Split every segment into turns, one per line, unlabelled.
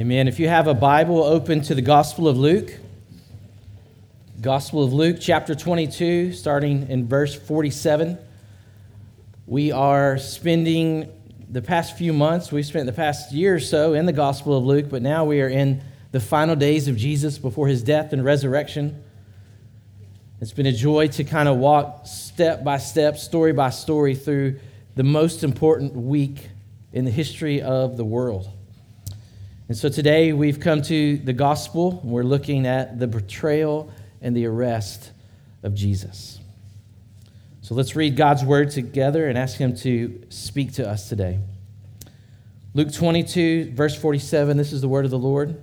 Amen. If you have a Bible, open to the Gospel of Luke. Gospel of Luke, chapter 22, starting in verse 47. We are spending the past few months, we've spent the past year or so in the Gospel of Luke, but now we are in the final days of Jesus before his death and resurrection. It's been a joy to kind of walk step by step, story by story through the most important week in the history of the world. And so today we've come to the gospel. We're looking at the betrayal and the arrest of Jesus. So let's read God's word together and ask Him to speak to us today. Luke 22, verse 47, this is the word of the Lord.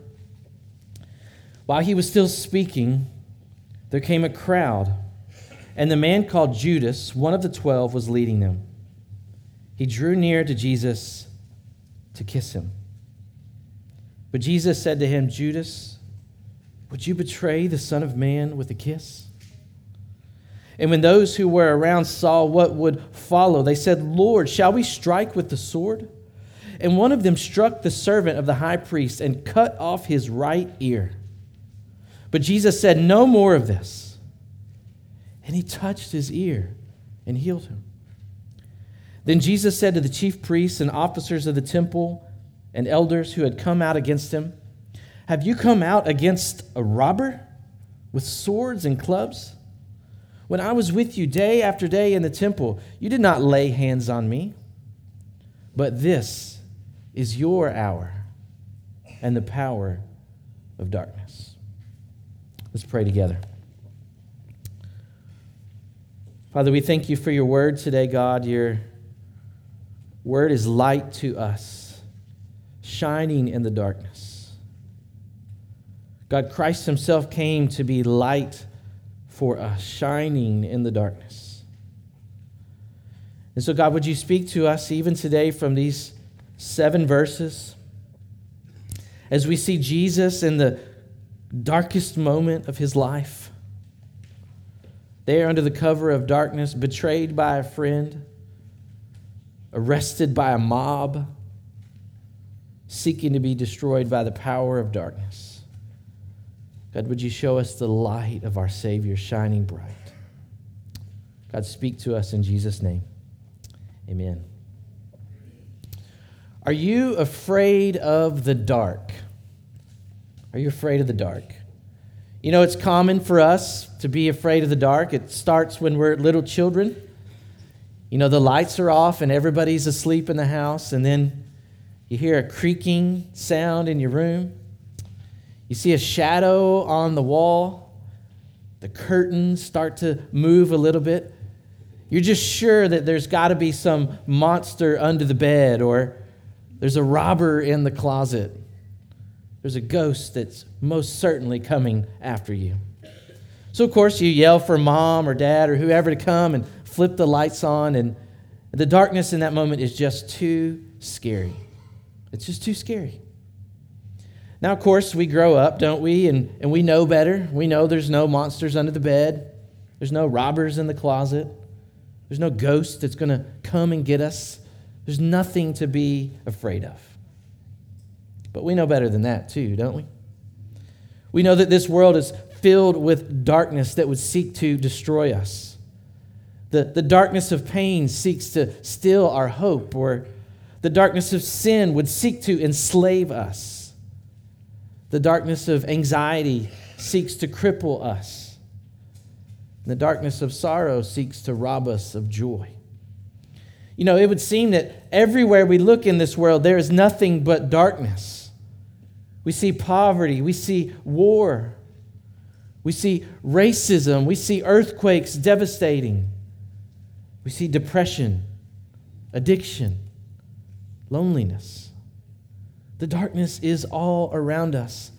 While he was still speaking, there came a crowd, and the man called Judas, one of the twelve, was leading them. He drew near to Jesus to kiss him. But Jesus said to him, Judas, would you betray the Son of Man with a kiss? And when those who were around saw what would follow, they said, Lord, shall we strike with the sword? And one of them struck the servant of the high priest and cut off his right ear. But Jesus said, No more of this. And he touched his ear and healed him. Then Jesus said to the chief priests and officers of the temple and elders who had come out against him, Have you come out against a robber with swords and clubs? When I was with you day after day in the temple, you did not lay hands on me. But this is your hour and the power of darkness. Let's pray together. Father, we thank you for your word today, God. Your word is light to us, shining in the darkness. God, Christ Himself came to be light for us, shining in the darkness. And so, God, would you speak to us even today from these seven verses? As we see Jesus in the darkest moment of his life, there under the cover of darkness, betrayed by a friend, arrested by a mob, seeking to be destroyed by the power of darkness. God, would you show us the light of our Savior shining bright? God, speak to us in Jesus' name. Amen. Are you afraid of the dark? Are you afraid of the dark? You know, it's common for us to be afraid of the dark. It starts when we're little children. You know, the lights are off and everybody's asleep in the house, and then you hear a creaking sound in your room. You see a shadow on the wall, the curtains start to move a little bit. You're just sure that there's got to be some monster under the bed or there's a robber in the closet. There's a ghost that's most certainly coming after you. So, of course, you yell for mom or dad or whoever to come and flip the lights on, and the darkness in that moment is just too scary. It's just too scary. Now, of course, we grow up, don't we? And, and we know better. We know there's no monsters under the bed, there's no robbers in the closet, there's no ghost that's going to come and get us. There's nothing to be afraid of. But we know better than that, too, don't we? We know that this world is filled with darkness that would seek to destroy us. The, the darkness of pain seeks to steal our hope, or the darkness of sin would seek to enslave us. The darkness of anxiety seeks to cripple us. The darkness of sorrow seeks to rob us of joy. You know, it would seem that everywhere we look in this world, there is nothing but darkness. We see poverty, we see war, we see racism, we see earthquakes devastating, we see depression, addiction, loneliness. The darkness is all around us.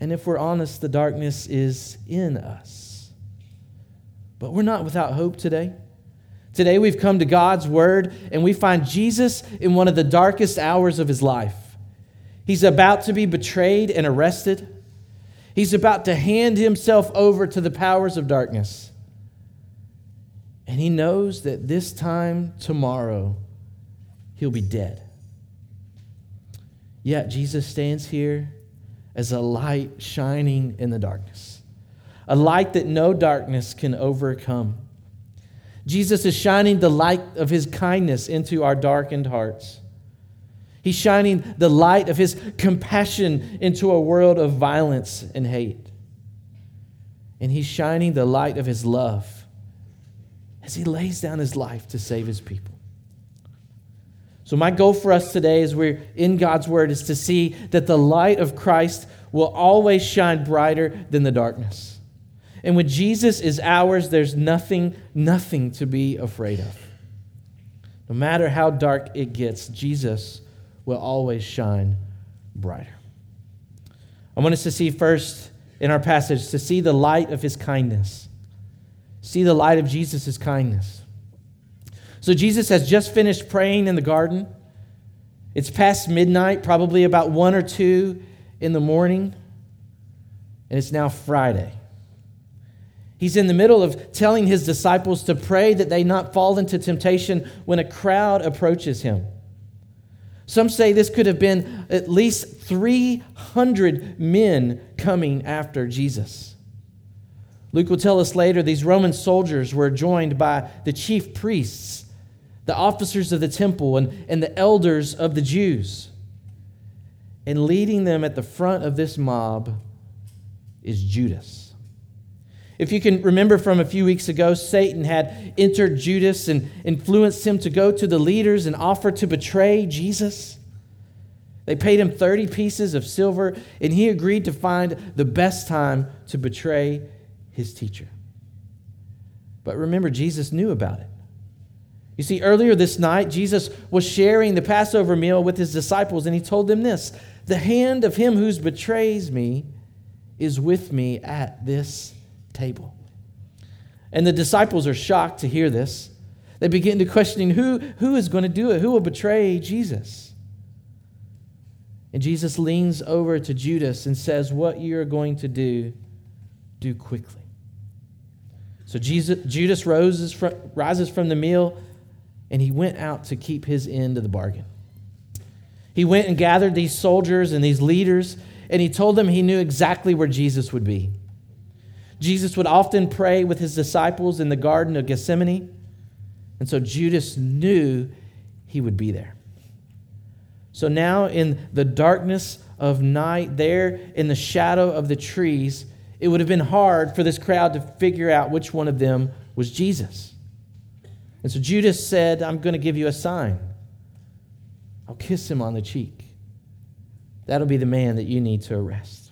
And if we're honest, the darkness is in us. But we're not without hope today. Today we've come to God's Word and we find Jesus in one of the darkest hours of his life. He's about to be betrayed and arrested. He's about to hand himself over to the powers of darkness. And he knows that this time tomorrow, he'll be dead. Yet Jesus stands here as a light shining in the darkness, a light that no darkness can overcome. Jesus is shining the light of his kindness into our darkened hearts. He's shining the light of his compassion into a world of violence and hate. And he's shining the light of his love as he lays down his life to save his people. So, my goal for us today as we're in God's Word is to see that the light of Christ will always shine brighter than the darkness. And when Jesus is ours, there's nothing, nothing to be afraid of. No matter how dark it gets, Jesus will always shine brighter. I want us to see first in our passage to see the light of his kindness. See the light of Jesus' kindness. So Jesus has just finished praying in the garden. It's past midnight, probably about one or two in the morning, and it's now Friday. He's in the middle of telling his disciples to pray that they not fall into temptation when a crowd approaches him. Some say this could have been at least 300 men coming after Jesus. Luke will tell us later these Roman soldiers were joined by the chief priests, the officers of the temple, and, and the elders of the Jews. And leading them at the front of this mob is Judas. If you can remember from a few weeks ago, Satan had entered Judas and influenced him to go to the leaders and offer to betray Jesus. They paid him 30 pieces of silver, and he agreed to find the best time to betray his teacher. But remember, Jesus knew about it. You see, earlier this night, Jesus was sharing the Passover meal with his disciples, and he told them this The hand of him who betrays me is with me at this table. And the disciples are shocked to hear this. They begin to questioning who, who is going to do it? Who will betray Jesus? And Jesus leans over to Judas and says, What you're going to do, do quickly. So Jesus, Judas rises from, rises from the meal and he went out to keep his end of the bargain. He went and gathered these soldiers and these leaders, and he told them he knew exactly where Jesus would be. Jesus would often pray with his disciples in the Garden of Gethsemane. And so Judas knew he would be there. So now, in the darkness of night, there in the shadow of the trees, it would have been hard for this crowd to figure out which one of them was Jesus. And so Judas said, I'm going to give you a sign. I'll kiss him on the cheek. That'll be the man that you need to arrest.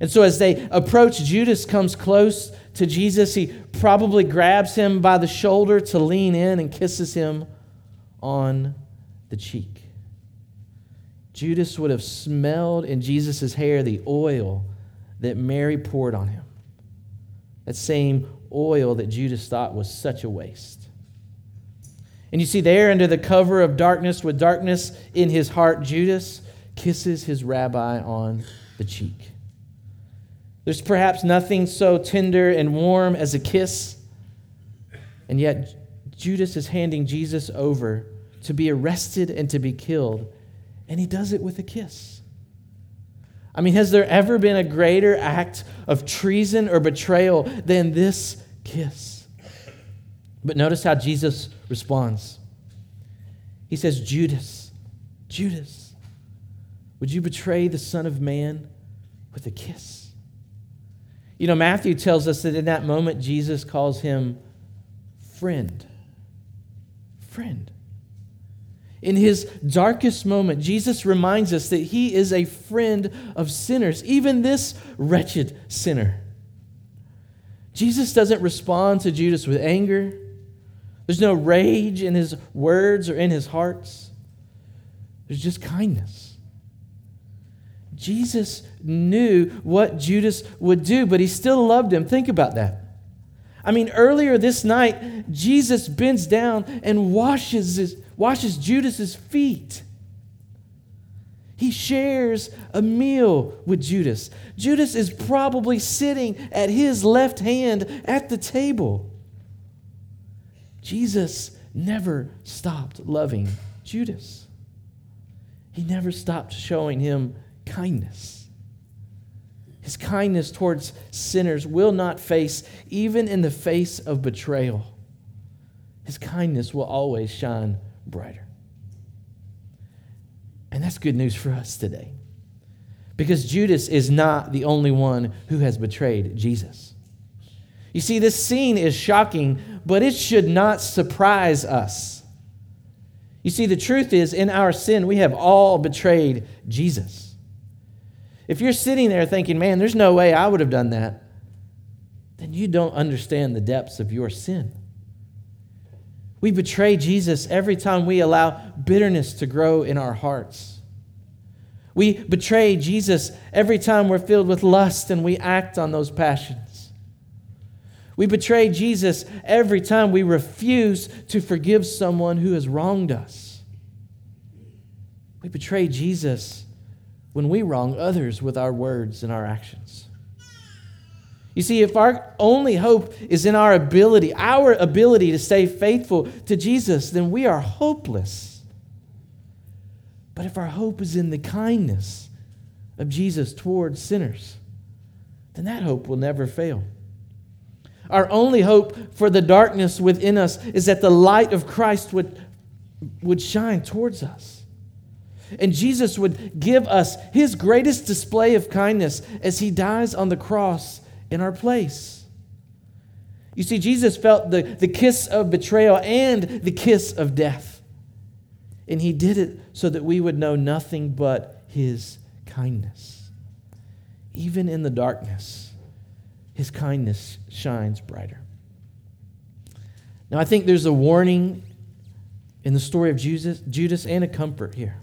And so as they approach, Judas comes close to Jesus. He probably grabs him by the shoulder to lean in and kisses him on the cheek. Judas would have smelled in Jesus' hair the oil that Mary poured on him. That same oil that Judas thought was such a waste. And you see, there under the cover of darkness, with darkness in his heart, Judas kisses his rabbi on the cheek. There's perhaps nothing so tender and warm as a kiss. And yet, Judas is handing Jesus over to be arrested and to be killed. And he does it with a kiss. I mean, has there ever been a greater act of treason or betrayal than this kiss? But notice how Jesus responds. He says, Judas, Judas, would you betray the Son of Man with a kiss? You know, Matthew tells us that in that moment, Jesus calls him friend. Friend. In his darkest moment, Jesus reminds us that he is a friend of sinners, even this wretched sinner. Jesus doesn't respond to Judas with anger. There's no rage in his words or in his hearts. There's just kindness. Jesus knew what Judas would do, but he still loved him. Think about that. I mean, earlier this night, Jesus bends down and washes, his, washes Judas's feet. He shares a meal with Judas. Judas is probably sitting at his left hand at the table. Jesus never stopped loving Judas. he never stopped showing him kindness. His kindness towards sinners will not face, even in the face of betrayal. His kindness will always shine brighter. And that's good news for us today. Because Judas is not the only one who has betrayed Jesus. You see, this scene is shocking, but it should not surprise us. You see, the truth is, in our sin, we have all betrayed Jesus. If you're sitting there thinking, man, there's no way I would have done that, then you don't understand the depths of your sin. We betray Jesus every time we allow bitterness to grow in our hearts. We betray Jesus every time we're filled with lust and we act on those passions. We betray Jesus every time we refuse to forgive someone who has wronged us. We betray Jesus when we wrong others with our words and our actions. You see, if our only hope is in our ability, our ability to stay faithful to Jesus, then we are hopeless. But if our hope is in the kindness of Jesus towards sinners, then that hope will never fail. Our only hope for the darkness within us is that the light of Christ would, would shine towards us. And Jesus would give us his greatest display of kindness as he dies on the cross in our place. You see, Jesus felt the, the kiss of betrayal and the kiss of death. And he did it so that we would know nothing but his kindness. Even in the darkness, his kindness shines brighter. Now, I think there's a warning in the story of Jesus, Judas and a comfort here.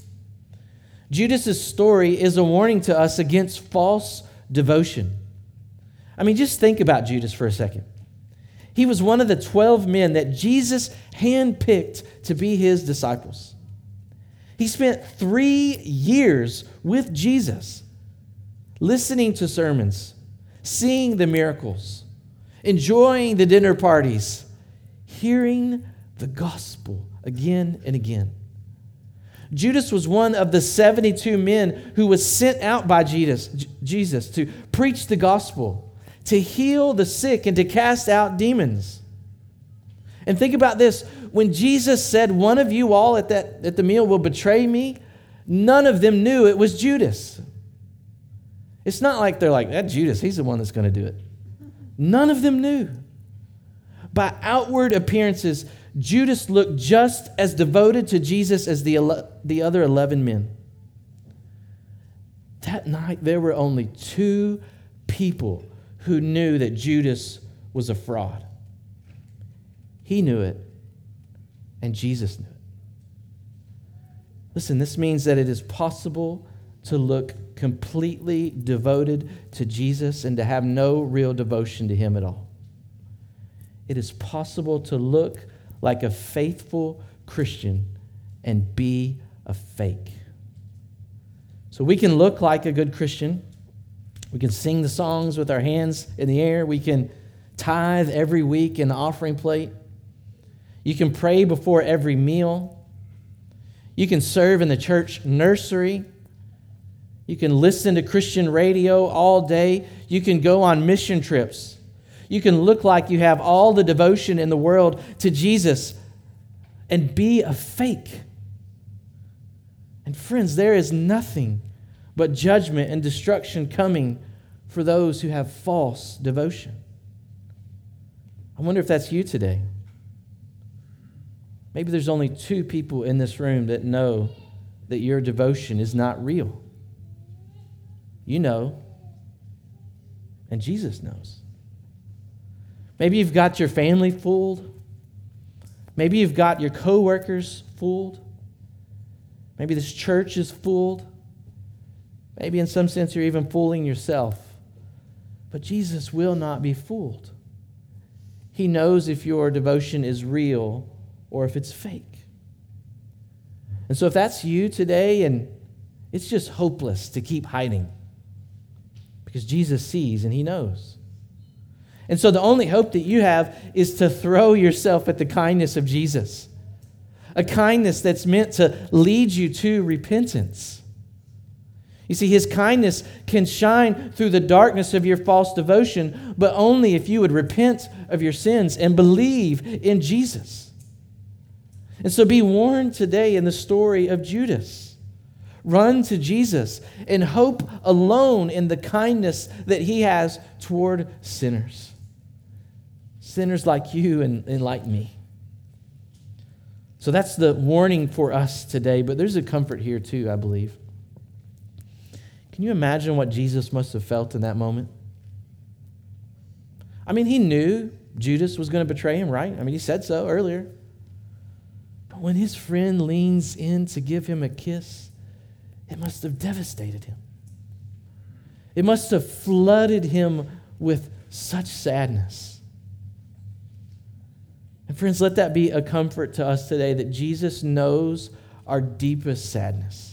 Judas's story is a warning to us against false devotion. I mean, just think about Judas for a second. He was one of the 12 men that Jesus handpicked to be his disciples. He spent three years with Jesus, listening to sermons, seeing the miracles, enjoying the dinner parties, hearing the gospel again and again. Judas was one of the 72 men who was sent out by Jesus, Jesus to preach the gospel to heal the sick and to cast out demons. And think about this when Jesus said, One of you all at, that, at the meal will betray me, none of them knew it was Judas. It's not like they're like, That Judas, he's the one that's going to do it. None of them knew. By outward appearances, Judas looked just as devoted to Jesus as the, the other 11 men. That night, there were only two people who knew that Judas was a fraud. He knew it, and Jesus knew it. Listen, this means that it is possible to look completely devoted to Jesus and to have no real devotion to Him at all. It is possible to look like a faithful Christian and be a fake. So we can look like a good Christian we can sing the songs with our hands in the air. We can tithe every week in the offering plate. You can pray before every meal. You can serve in the church nursery. You can listen to Christian radio all day. You can go on mission trips. You can look like you have all the devotion in the world to Jesus and be a fake. And friends, there is nothing but judgment and destruction coming for those who have false devotion. I wonder if that's you today. Maybe there's only two people in this room that know that your devotion is not real. You know, and Jesus knows. Maybe you've got your family fooled. Maybe you've got your coworkers fooled. Maybe this church is fooled. Maybe in some sense you're even fooling yourself. But Jesus will not be fooled. He knows if your devotion is real or if it's fake. And so, if that's you today and it's just hopeless to keep hiding because Jesus sees and He knows. And so, the only hope that you have is to throw yourself at the kindness of Jesus. a kindness that's meant to lead you to repentance. You see, his kindness can shine through the darkness of your false devotion, but only if you would repent of your sins and believe in Jesus. And so be warned today in the story of Judas. Run to Jesus and hope alone in the kindness that he has toward sinners. Sinners like you and, and like me. So that's the warning for us today, but there's a comfort here too, I believe. Can you imagine what Jesus must have felt in that moment? I mean, he knew Judas was going to betray him, right? I mean, he said so earlier. But when his friend leans in to give him a kiss, it must have devastated him. It must have flooded him with such sadness. And, friends, let that be a comfort to us today that Jesus knows our deepest sadness.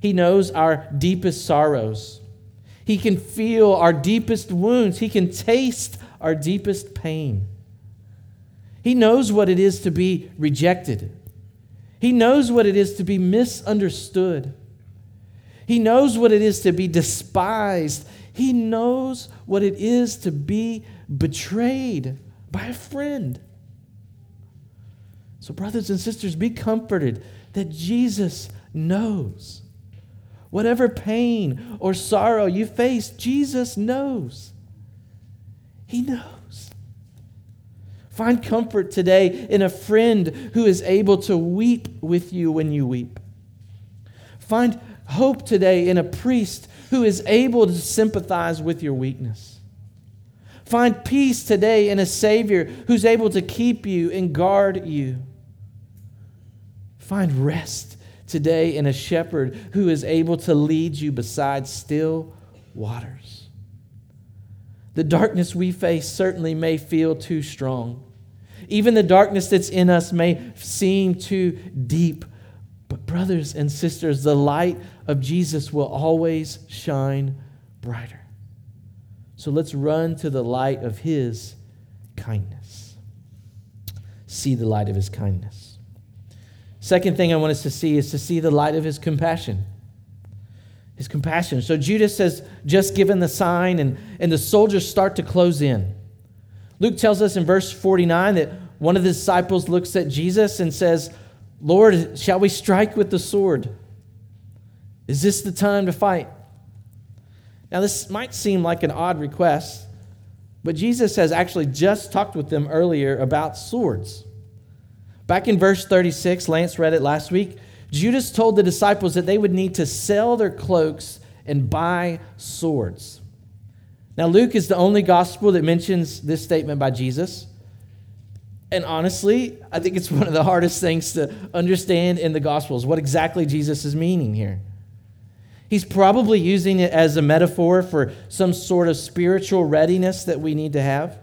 He knows our deepest sorrows. He can feel our deepest wounds. He can taste our deepest pain. He knows what it is to be rejected. He knows what it is to be misunderstood. He knows what it is to be despised. He knows what it is to be betrayed by a friend. So, brothers and sisters, be comforted that Jesus knows. Whatever pain or sorrow you face, Jesus knows. He knows. Find comfort today in a friend who is able to weep with you when you weep. Find hope today in a priest who is able to sympathize with your weakness. Find peace today in a Savior who's able to keep you and guard you. Find rest today in a shepherd who is able to lead you beside still waters. The darkness we face certainly may feel too strong. Even the darkness that's in us may seem too deep. But, brothers and sisters, the light of Jesus will always shine brighter. So let's run to the light of his kindness. See the light of his kindness. Second thing I want us to see is to see the light of his compassion. His compassion. So Judas has just given the sign, and, and the soldiers start to close in. Luke tells us in verse 49 that one of the disciples looks at Jesus and says, Lord, shall we strike with the sword? Is this the time to fight? Now, this might seem like an odd request, but Jesus has actually just talked with them earlier about swords. Back in verse 36, Lance read it last week. Judas told the disciples that they would need to sell their cloaks and buy swords. Now, Luke is the only gospel that mentions this statement by Jesus. And honestly, I think it's one of the hardest things to understand in the gospels what exactly Jesus is meaning here. He's probably using it as a metaphor for some sort of spiritual readiness that we need to have.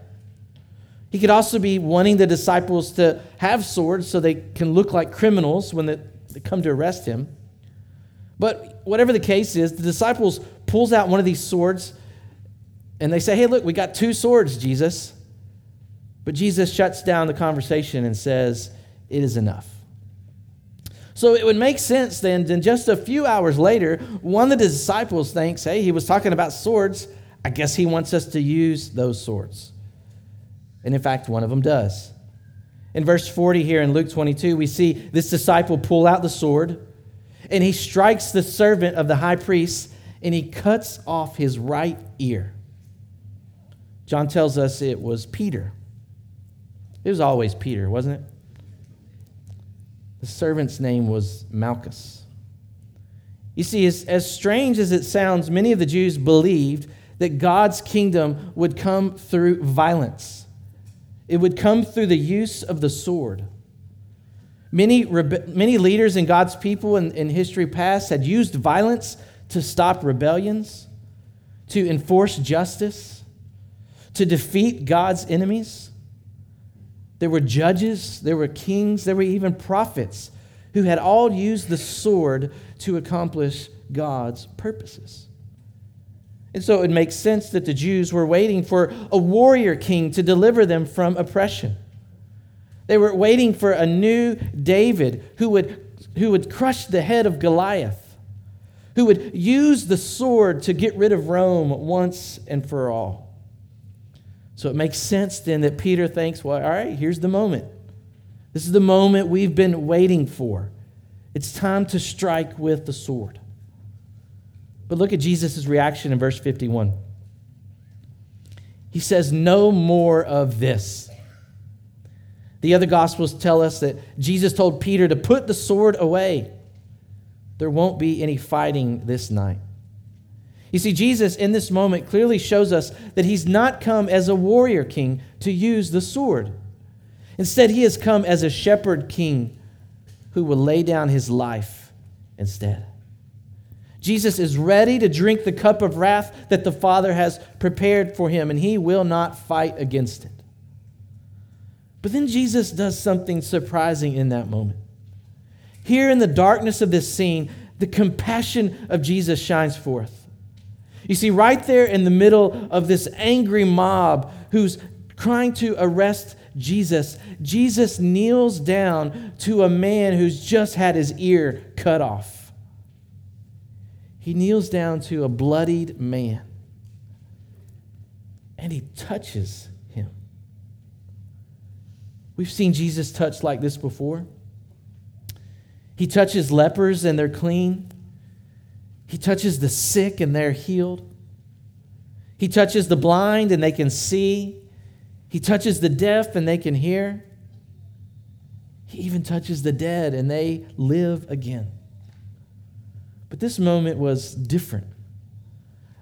He could also be wanting the disciples to have swords so they can look like criminals when they come to arrest him. But whatever the case is, the disciples pulls out one of these swords and they say, "Hey, look, we got two swords, Jesus." But Jesus shuts down the conversation and says, "It is enough." So it would make sense then, then just a few hours later, one of the disciples thinks, hey, he was talking about swords. I guess he wants us to use those swords. And in fact, one of them does. In verse 40 here in Luke 22, we see this disciple pull out the sword and he strikes the servant of the high priest and he cuts off his right ear. John tells us it was Peter. It was always Peter, wasn't it? The servant's name was Malchus. You see, as, as strange as it sounds, many of the Jews believed that God's kingdom would come through violence, it would come through the use of the sword. Many, many leaders in God's people in, in history past had used violence to stop rebellions, to enforce justice, to defeat God's enemies. There were judges, there were kings, there were even prophets who had all used the sword to accomplish God's purposes. And so it makes sense that the Jews were waiting for a warrior king to deliver them from oppression. They were waiting for a new David who would, who would crush the head of Goliath, who would use the sword to get rid of Rome once and for all. So it makes sense then that Peter thinks, well, all right, here's the moment. This is the moment we've been waiting for. It's time to strike with the sword. But look at Jesus' reaction in verse 51. He says, No more of this. The other Gospels tell us that Jesus told Peter to put the sword away. There won't be any fighting this night. You see, Jesus in this moment clearly shows us that he's not come as a warrior king to use the sword. Instead, he has come as a shepherd king who will lay down his life instead. Jesus is ready to drink the cup of wrath that the Father has prepared for him, and he will not fight against it. But then Jesus does something surprising in that moment. Here in the darkness of this scene, the compassion of Jesus shines forth. You see, right there in the middle of this angry mob who's trying to arrest Jesus, Jesus kneels down to a man who's just had his ear cut off. He kneels down to a bloodied man and he touches him. We've seen Jesus touch like this before. He touches lepers and they're clean. He touches the sick and they're healed. He touches the blind and they can see. He touches the deaf and they can hear. He even touches the dead and they live again. But this moment was different.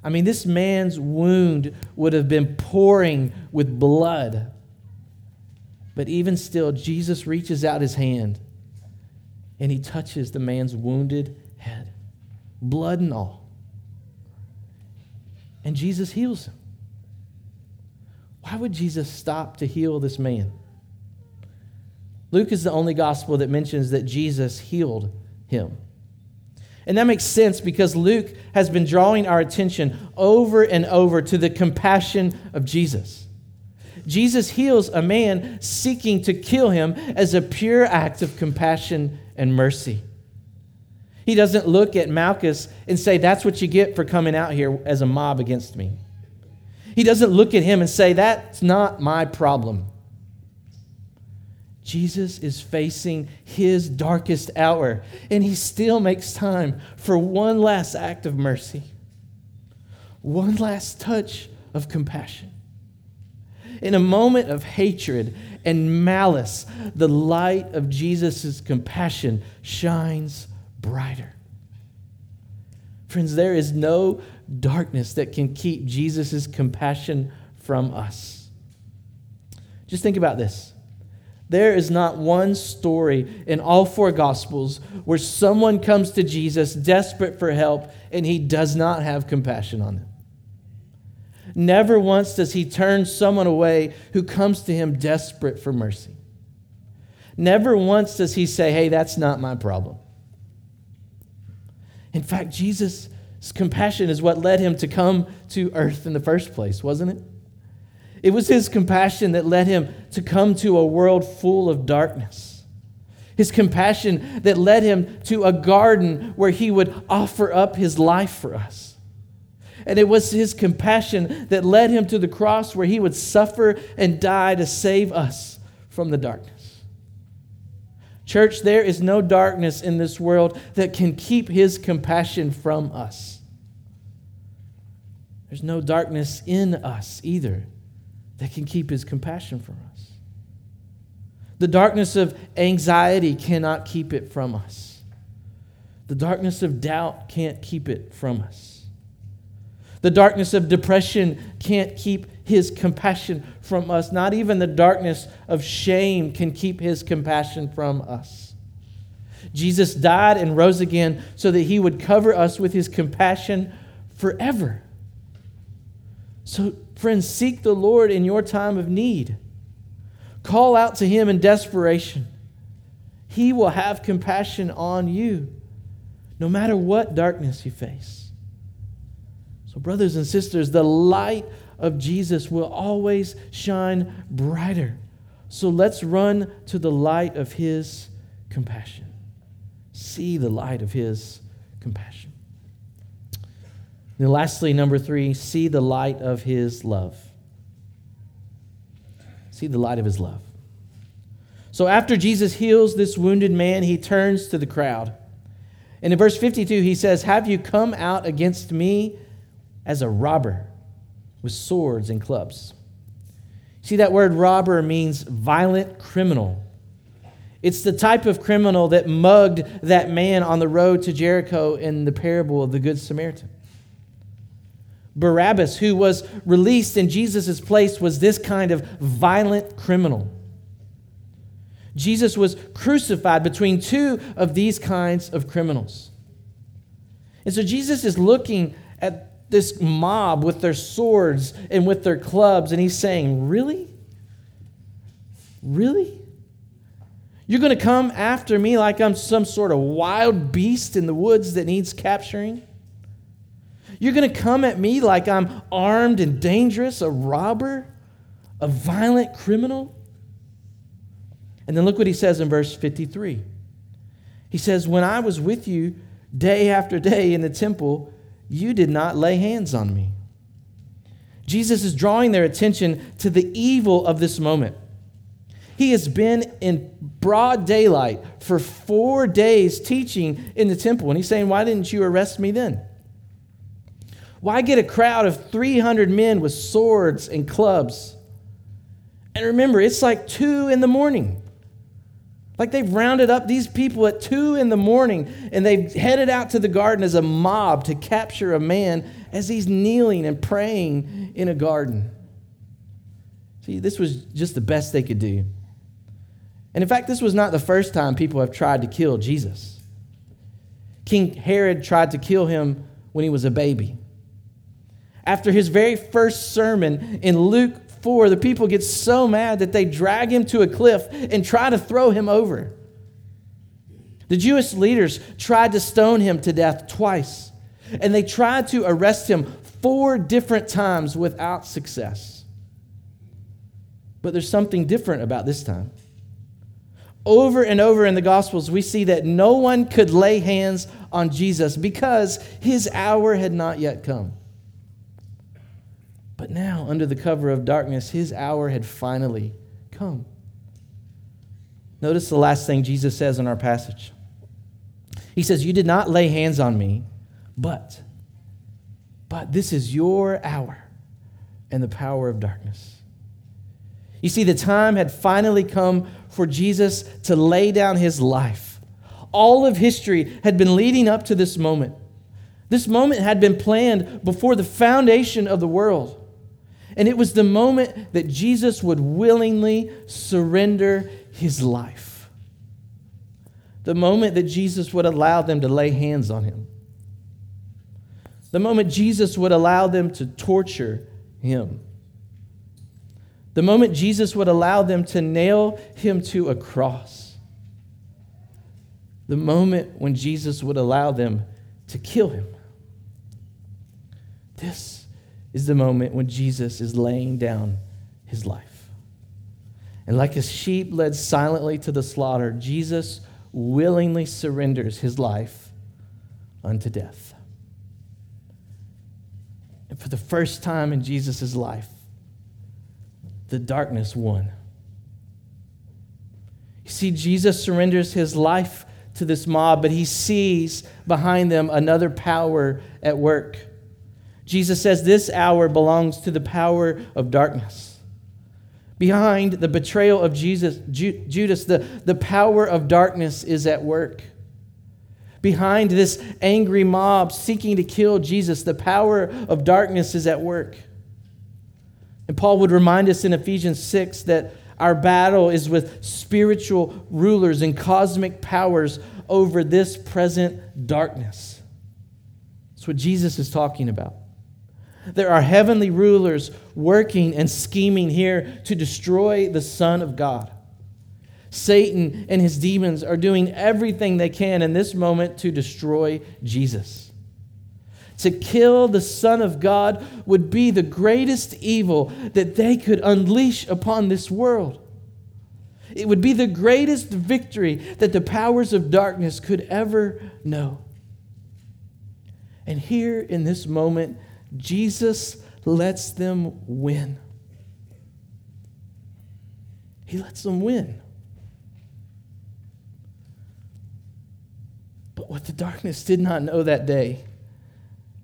I mean, this man's wound would have been pouring with blood. But even still, Jesus reaches out his hand and he touches the man's wounded head, blood and all. And Jesus heals him. Why would Jesus stop to heal this man? Luke is the only gospel that mentions that Jesus healed him. And that makes sense because Luke has been drawing our attention over and over to the compassion of Jesus. Jesus heals a man seeking to kill him as a pure act of compassion and mercy. He doesn't look at Malchus and say, That's what you get for coming out here as a mob against me. He doesn't look at him and say, That's not my problem. Jesus is facing his darkest hour, and he still makes time for one last act of mercy, one last touch of compassion. In a moment of hatred and malice, the light of Jesus' compassion shines brighter. Friends, there is no darkness that can keep Jesus' compassion from us. Just think about this. There is not one story in all four Gospels where someone comes to Jesus desperate for help and he does not have compassion on them. Never once does he turn someone away who comes to him desperate for mercy. Never once does he say, Hey, that's not my problem. In fact, Jesus' compassion is what led him to come to earth in the first place, wasn't it? It was his compassion that led him to come to a world full of darkness. His compassion that led him to a garden where he would offer up his life for us. And it was his compassion that led him to the cross where he would suffer and die to save us from the darkness. Church, there is no darkness in this world that can keep his compassion from us. There's no darkness in us either that can keep his compassion from us. The darkness of anxiety cannot keep it from us. The darkness of doubt can't keep it from us. The darkness of depression can't keep his compassion from us. Not even the darkness of shame can keep his compassion from us. Jesus died and rose again so that he would cover us with his compassion forever. So, friends, seek the Lord in your time of need. Call out to him in desperation. He will have compassion on you, no matter what darkness you face. So, brothers and sisters, the light of Jesus will always shine brighter. So let's run to the light of his compassion. See the light of his compassion. And lastly, number three, see the light of his love. See the light of his love. So after Jesus heals this wounded man, he turns to the crowd. And in verse 52, he says, Have you come out against me as a robber with swords and clubs? See, that word robber means violent criminal. It's the type of criminal that mugged that man on the road to Jericho in the parable of the Good Samaritan. Barabbas, who was released in Jesus' place, was this kind of violent criminal. Jesus was crucified between two of these kinds of criminals. And so Jesus is looking at this mob with their swords and with their clubs, and he's saying, Really? Really? You're going to come after me like I'm some sort of wild beast in the woods that needs capturing? You're going to come at me like I'm armed and dangerous, a robber, a violent criminal? And then look what he says in verse 53. He says, When I was with you day after day in the temple, you did not lay hands on me. Jesus is drawing their attention to the evil of this moment. He has been in broad daylight for four days teaching in the temple, and he's saying, Why didn't you arrest me then? Why get a crowd of 300 men with swords and clubs? And remember, it's like two in the morning. Like they've rounded up these people at two in the morning and they've headed out to the garden as a mob to capture a man as he's kneeling and praying in a garden. See, this was just the best they could do. And in fact, this was not the first time people have tried to kill Jesus. King Herod tried to kill him when he was a baby. After his very first sermon in Luke 4, the people get so mad that they drag him to a cliff and try to throw him over. The Jewish leaders tried to stone him to death twice, and they tried to arrest him four different times without success. But there's something different about this time. Over and over in the Gospels, we see that no one could lay hands on Jesus because his hour had not yet come. But now, under the cover of darkness, his hour had finally come. Notice the last thing Jesus says in our passage. He says, You did not lay hands on me, but, but this is your hour and the power of darkness. You see, the time had finally come for Jesus to lay down his life. All of history had been leading up to this moment. This moment had been planned before the foundation of the world. And it was the moment that Jesus would willingly surrender his life. The moment that Jesus would allow them to lay hands on him. The moment Jesus would allow them to torture him. The moment Jesus would allow them to nail him to a cross. The moment when Jesus would allow them to kill him. This is the moment when Jesus is laying down his life. And like a sheep led silently to the slaughter, Jesus willingly surrenders his life unto death. And for the first time in Jesus' life, the darkness won. You see, Jesus surrenders his life to this mob, but he sees behind them another power at work. Jesus says this hour belongs to the power of darkness. Behind the betrayal of Jesus, Judas, the, the power of darkness is at work. Behind this angry mob seeking to kill Jesus, the power of darkness is at work. And Paul would remind us in Ephesians 6 that our battle is with spiritual rulers and cosmic powers over this present darkness. That's what Jesus is talking about. There are heavenly rulers working and scheming here to destroy the Son of God. Satan and his demons are doing everything they can in this moment to destroy Jesus. To kill the Son of God would be the greatest evil that they could unleash upon this world. It would be the greatest victory that the powers of darkness could ever know. And here in this moment, Jesus lets them win. He lets them win. But what the darkness did not know that day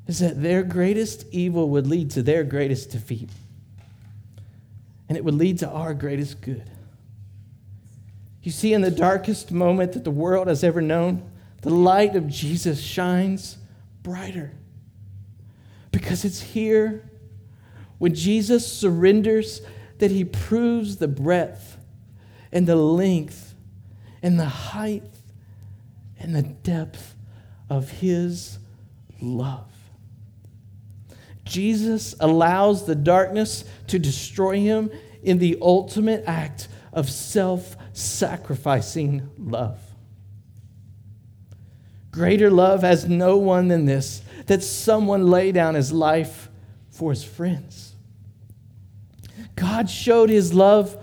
is that their greatest evil would lead to their greatest defeat. And it would lead to our greatest good. You see, in the darkest moment that the world has ever known, the light of Jesus shines brighter. Because it's here when Jesus surrenders that he proves the breadth and the length and the height and the depth of his love. Jesus allows the darkness to destroy him in the ultimate act of self sacrificing love. Greater love has no one than this that someone lay down his life for his friends. God showed his love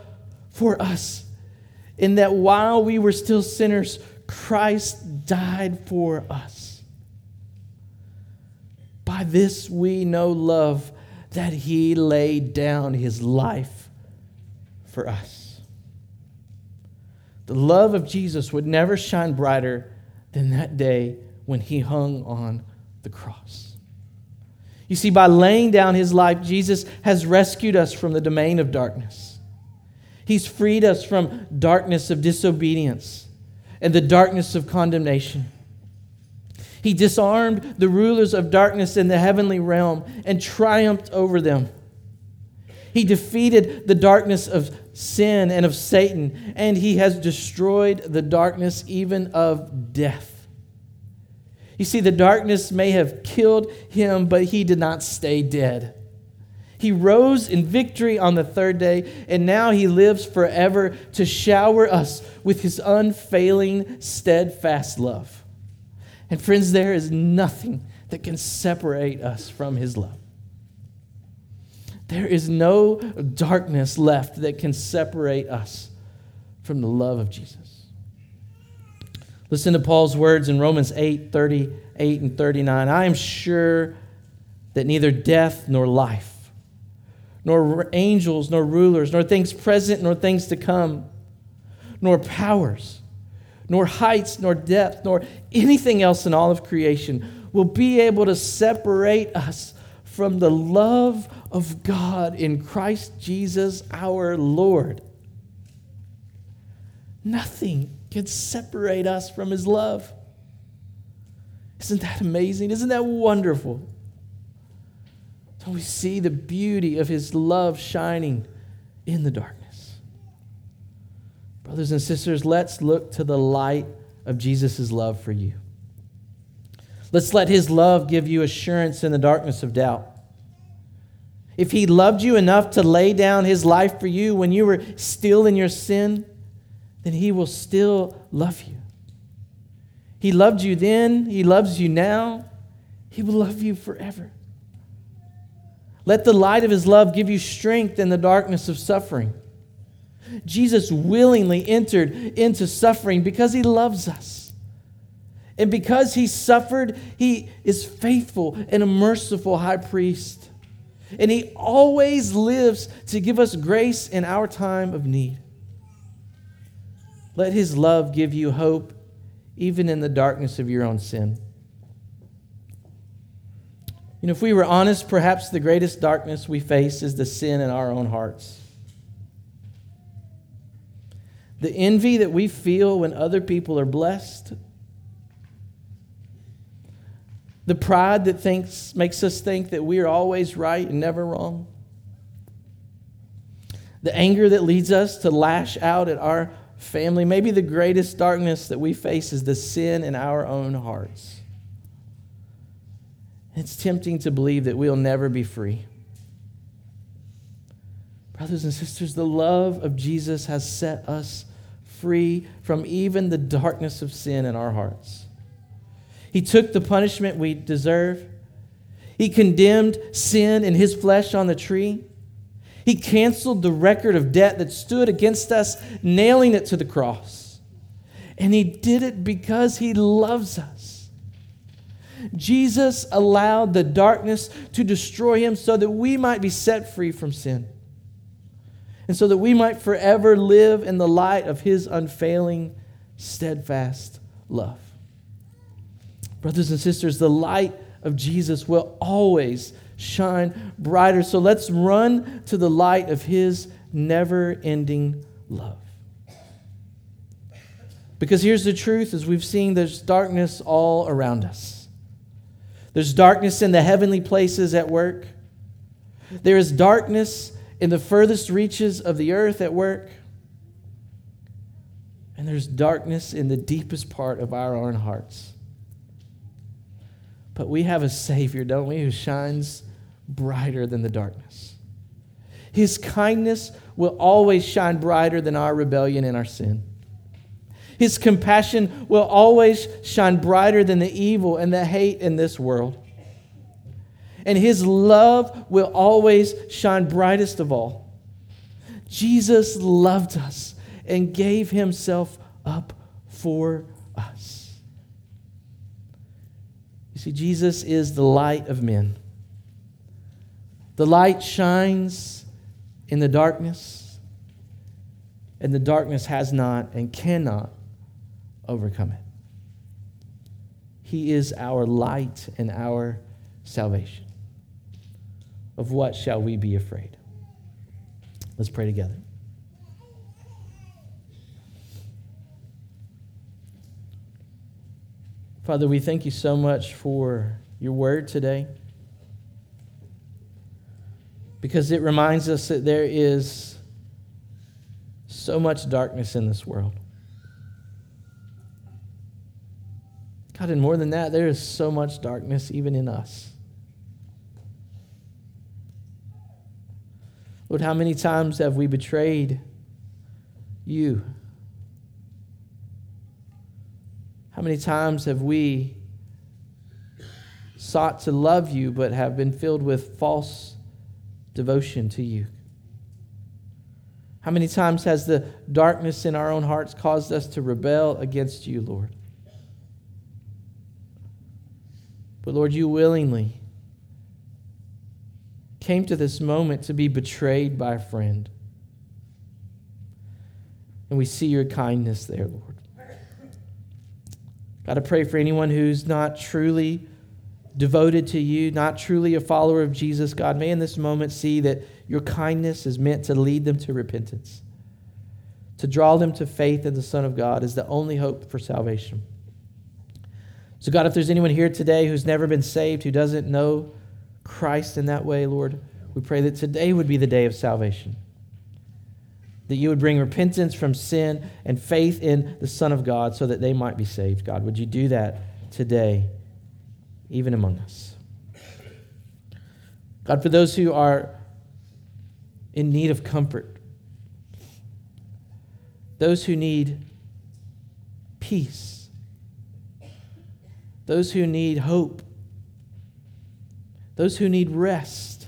for us in that while we were still sinners, Christ died for us. By this we know love, that he laid down his life for us. The love of Jesus would never shine brighter than that day when he hung on the cross. You see, by laying down his life, Jesus has rescued us from the domain of darkness. He's freed us from darkness of disobedience and the darkness of condemnation. He disarmed the rulers of darkness in the heavenly realm and triumphed over them. He defeated the darkness of sin and of Satan, and he has destroyed the darkness even of death. You see, the darkness may have killed him, but he did not stay dead. He rose in victory on the third day, and now he lives forever to shower us with his unfailing, steadfast love. And friends, there is nothing that can separate us from his love. There is no darkness left that can separate us from the love of Jesus. Listen to Paul's words in Romans 8 38 and 39. I am sure that neither death nor life, nor angels, nor rulers, nor things present, nor things to come, nor powers, nor heights, nor depth, nor anything else in all of creation will be able to separate us from the love of God in Christ Jesus our Lord. Nothing can separate us from his love. Isn't that amazing? Isn't that wonderful? Don't we see the beauty of his love shining in the darkness? Brothers and sisters, let's look to the light of Jesus' love for you. Let's let his love give you assurance in the darkness of doubt. If he loved you enough to lay down his life for you when you were still in your sin, then he will still love you. He loved you then, he loves you now, he will love you forever. Let the light of his love give you strength in the darkness of suffering. Jesus willingly entered into suffering because he loves us. And because he suffered, he is faithful and a merciful high priest. And he always lives to give us grace in our time of need. Let his love give you hope, even in the darkness of your own sin. You know, if we were honest, perhaps the greatest darkness we face is the sin in our own hearts. The envy that we feel when other people are blessed the pride that thinks, makes us think that we are always right and never wrong. The anger that leads us to lash out at our family. Maybe the greatest darkness that we face is the sin in our own hearts. It's tempting to believe that we'll never be free. Brothers and sisters, the love of Jesus has set us free from even the darkness of sin in our hearts. He took the punishment we deserve. He condemned sin in his flesh on the tree. He canceled the record of debt that stood against us, nailing it to the cross. And He did it because He loves us. Jesus allowed the darkness to destroy Him so that we might be set free from sin. And so that we might forever live in the light of His unfailing, steadfast love. Brothers and sisters, the light of Jesus will always shine brighter. So let's run to the light of his never ending love. Because here's the truth as we've seen, there's darkness all around us. There's darkness in the heavenly places at work. There is darkness in the furthest reaches of the earth at work. And there's darkness in the deepest part of our own hearts. But we have a Savior, don't we, who shines brighter than the darkness. His kindness will always shine brighter than our rebellion and our sin. His compassion will always shine brighter than the evil and the hate in this world. And his love will always shine brightest of all. Jesus loved us and gave himself up for us. You see, Jesus is the light of men. The light shines in the darkness, and the darkness has not and cannot overcome it. He is our light and our salvation. Of what shall we be afraid? Let's pray together. Father, we thank you so much for your word today because it reminds us that there is so much darkness in this world. God, and more than that, there is so much darkness even in us. Lord, how many times have we betrayed you? How many times have we sought to love you but have been filled with false devotion to you? How many times has the darkness in our own hearts caused us to rebel against you, Lord? But Lord, you willingly came to this moment to be betrayed by a friend. And we see your kindness there, Lord. God, I pray for anyone who's not truly devoted to you, not truly a follower of Jesus, God, may in this moment see that your kindness is meant to lead them to repentance, to draw them to faith in the Son of God as the only hope for salvation. So, God, if there's anyone here today who's never been saved, who doesn't know Christ in that way, Lord, we pray that today would be the day of salvation that you would bring repentance from sin and faith in the Son of God so that they might be saved. God, would you do that today, even among us? God, for those who are in need of comfort, those who need peace, those who need hope, those who need rest,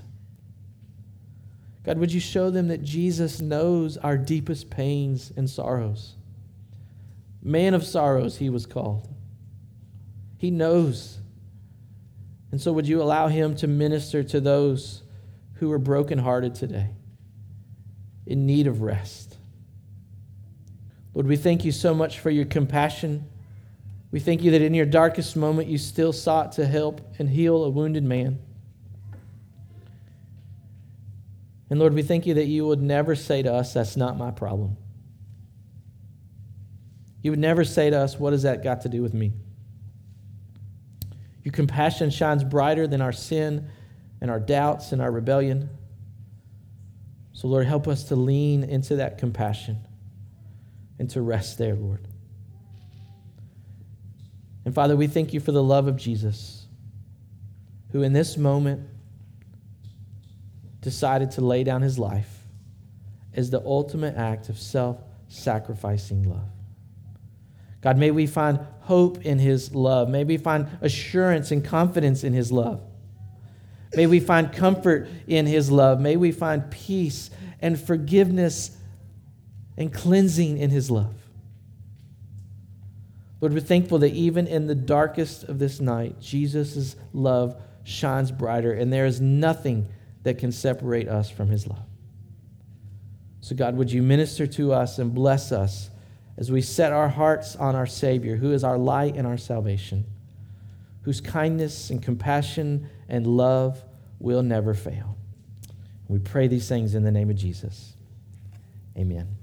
God, would you show them that Jesus knows our deepest pains and sorrows? Man of sorrows, he was called. He knows. And so, would you allow him to minister to those who are brokenhearted today, in need of rest? Lord, we thank you so much for your compassion. We thank you that in your darkest moment, you still sought to help and heal a wounded man. And Lord, we thank you that you would never say to us, That's not my problem. You would never say to us, What has that got to do with me? Your compassion shines brighter than our sin and our doubts and our rebellion. So, Lord, help us to lean into that compassion and to rest there, Lord. And Father, we thank you for the love of Jesus, who in this moment decided to lay down his life as the ultimate act of self sacrificing love. God, may we find hope in his love. May we find assurance and confidence in his love. May we find comfort in his love. May we find peace and forgiveness and cleansing in his love. Lord, we're thankful that even in the darkest of this night, Jesus' love shines brighter, and there is nothing that can separate us from his love. So, God, would you minister to us and bless us as we set our hearts on our Savior, who is our light and our salvation, whose kindness and compassion and love will never fail. We pray these things in the name of Jesus. Amen.